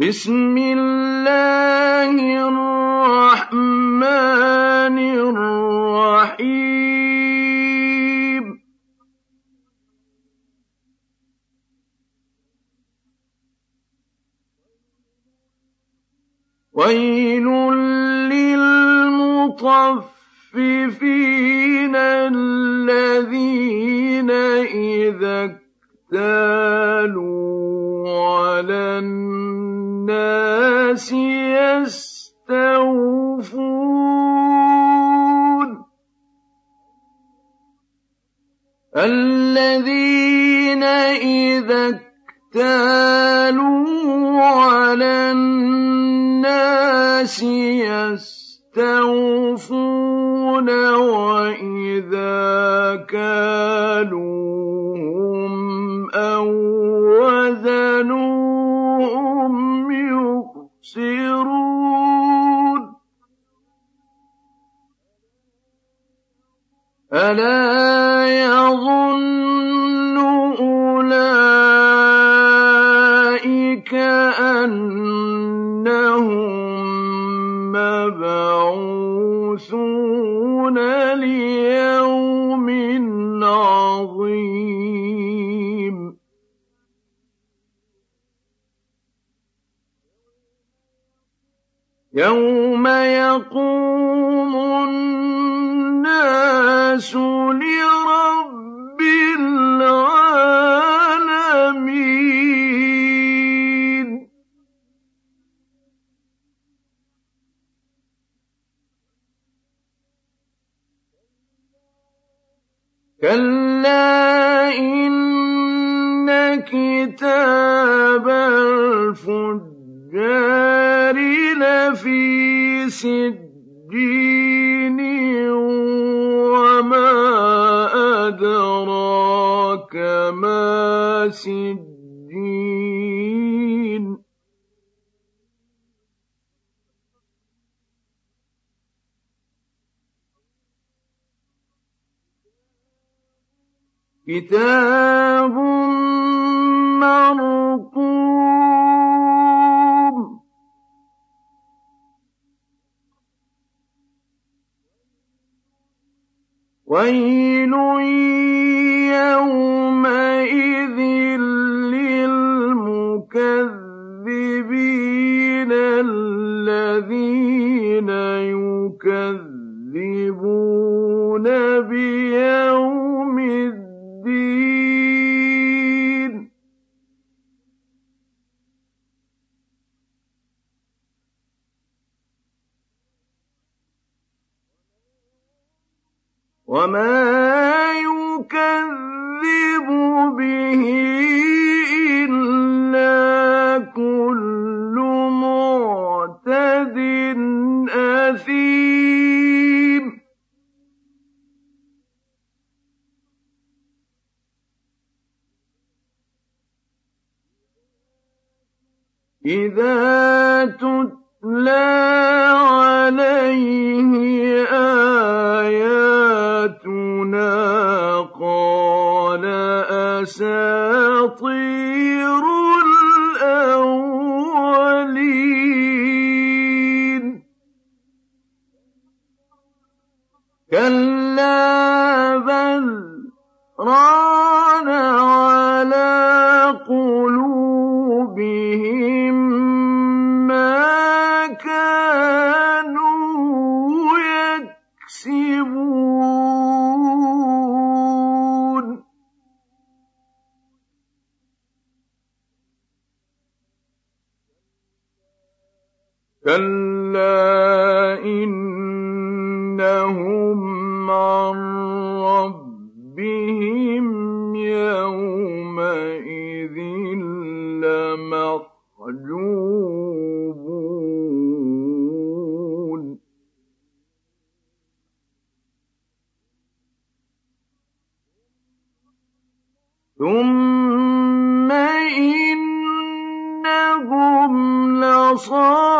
بسم الله الرحمن الرحيم. ويل للمطففين الذين إذا اكتالوا على الناس يستوفون. الذين إذا اكتالوا على الناس يستوفون وإذا كالوهم ألا يظن أولئك أنهم مبعوثون ليوم عظيم. يوم يقوم الفجار لفي سجين وما أدراك ما سجين. كتاب ويل وما يكذب به إلا كل معتد أثيم إذا تتلى عليه آياتنا أساطير كلا إنهم عن ربهم يومئذ لمحجوبون ثم إنهم لصالوا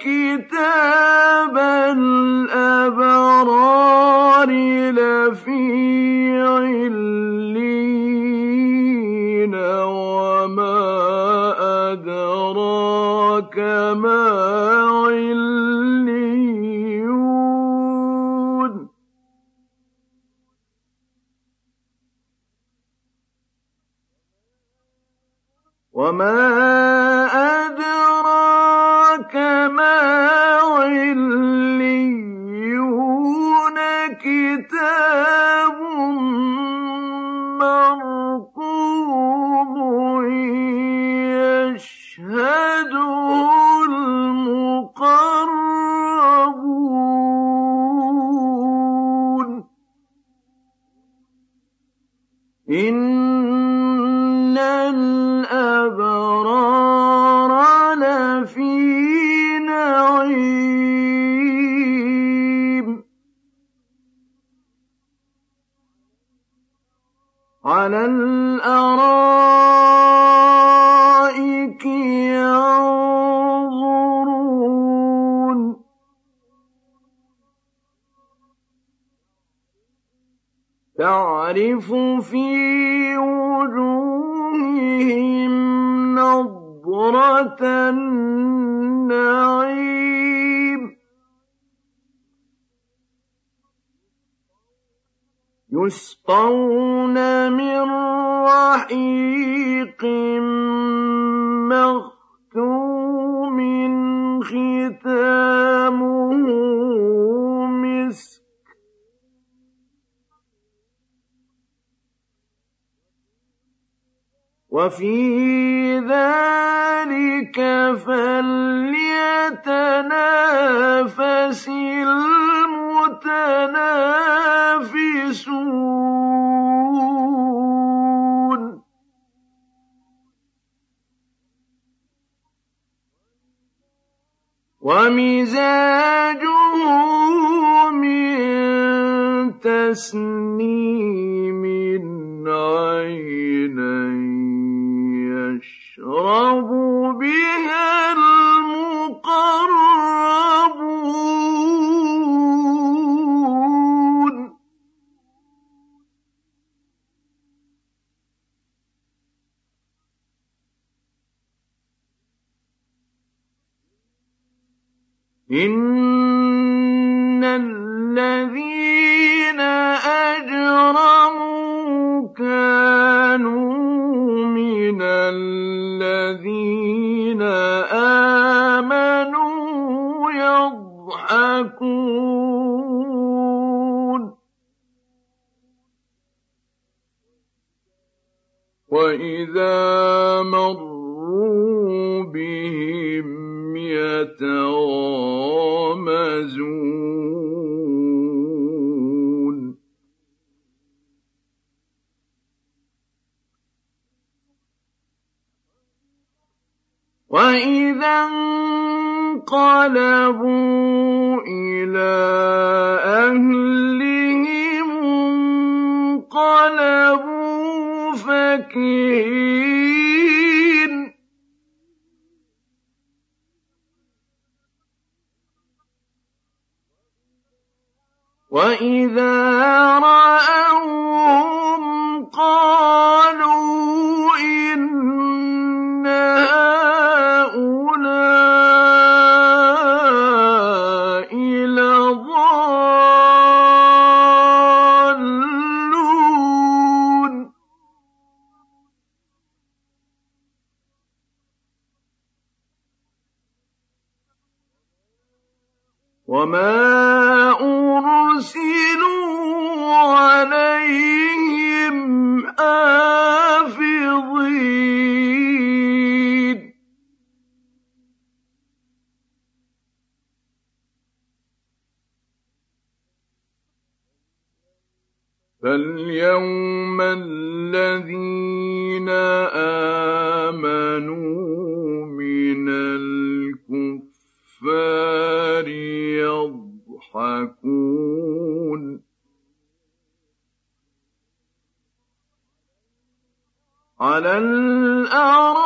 كتاب الأبرار لفي علين وما أدراك ما عليون وما ما نعيم على الأرائك ينظرون تعرف في وجوههم نضرة النعيم. يسقون من رحيق مختوم ختامه مسك. وفي ذلك فليتنافس المتنافسون. ومزاجه من تسنيم عينا إن الذين أجرموا كانوا من الذين آمنوا يضحكون وإذا مروا بهم يتغامزون وإذا انقلبوا إلى أهلهم انقلبوا فكهين. وإذا رأوهم فاليوم الذين آمنوا من الكفار يضحكون على الأرائك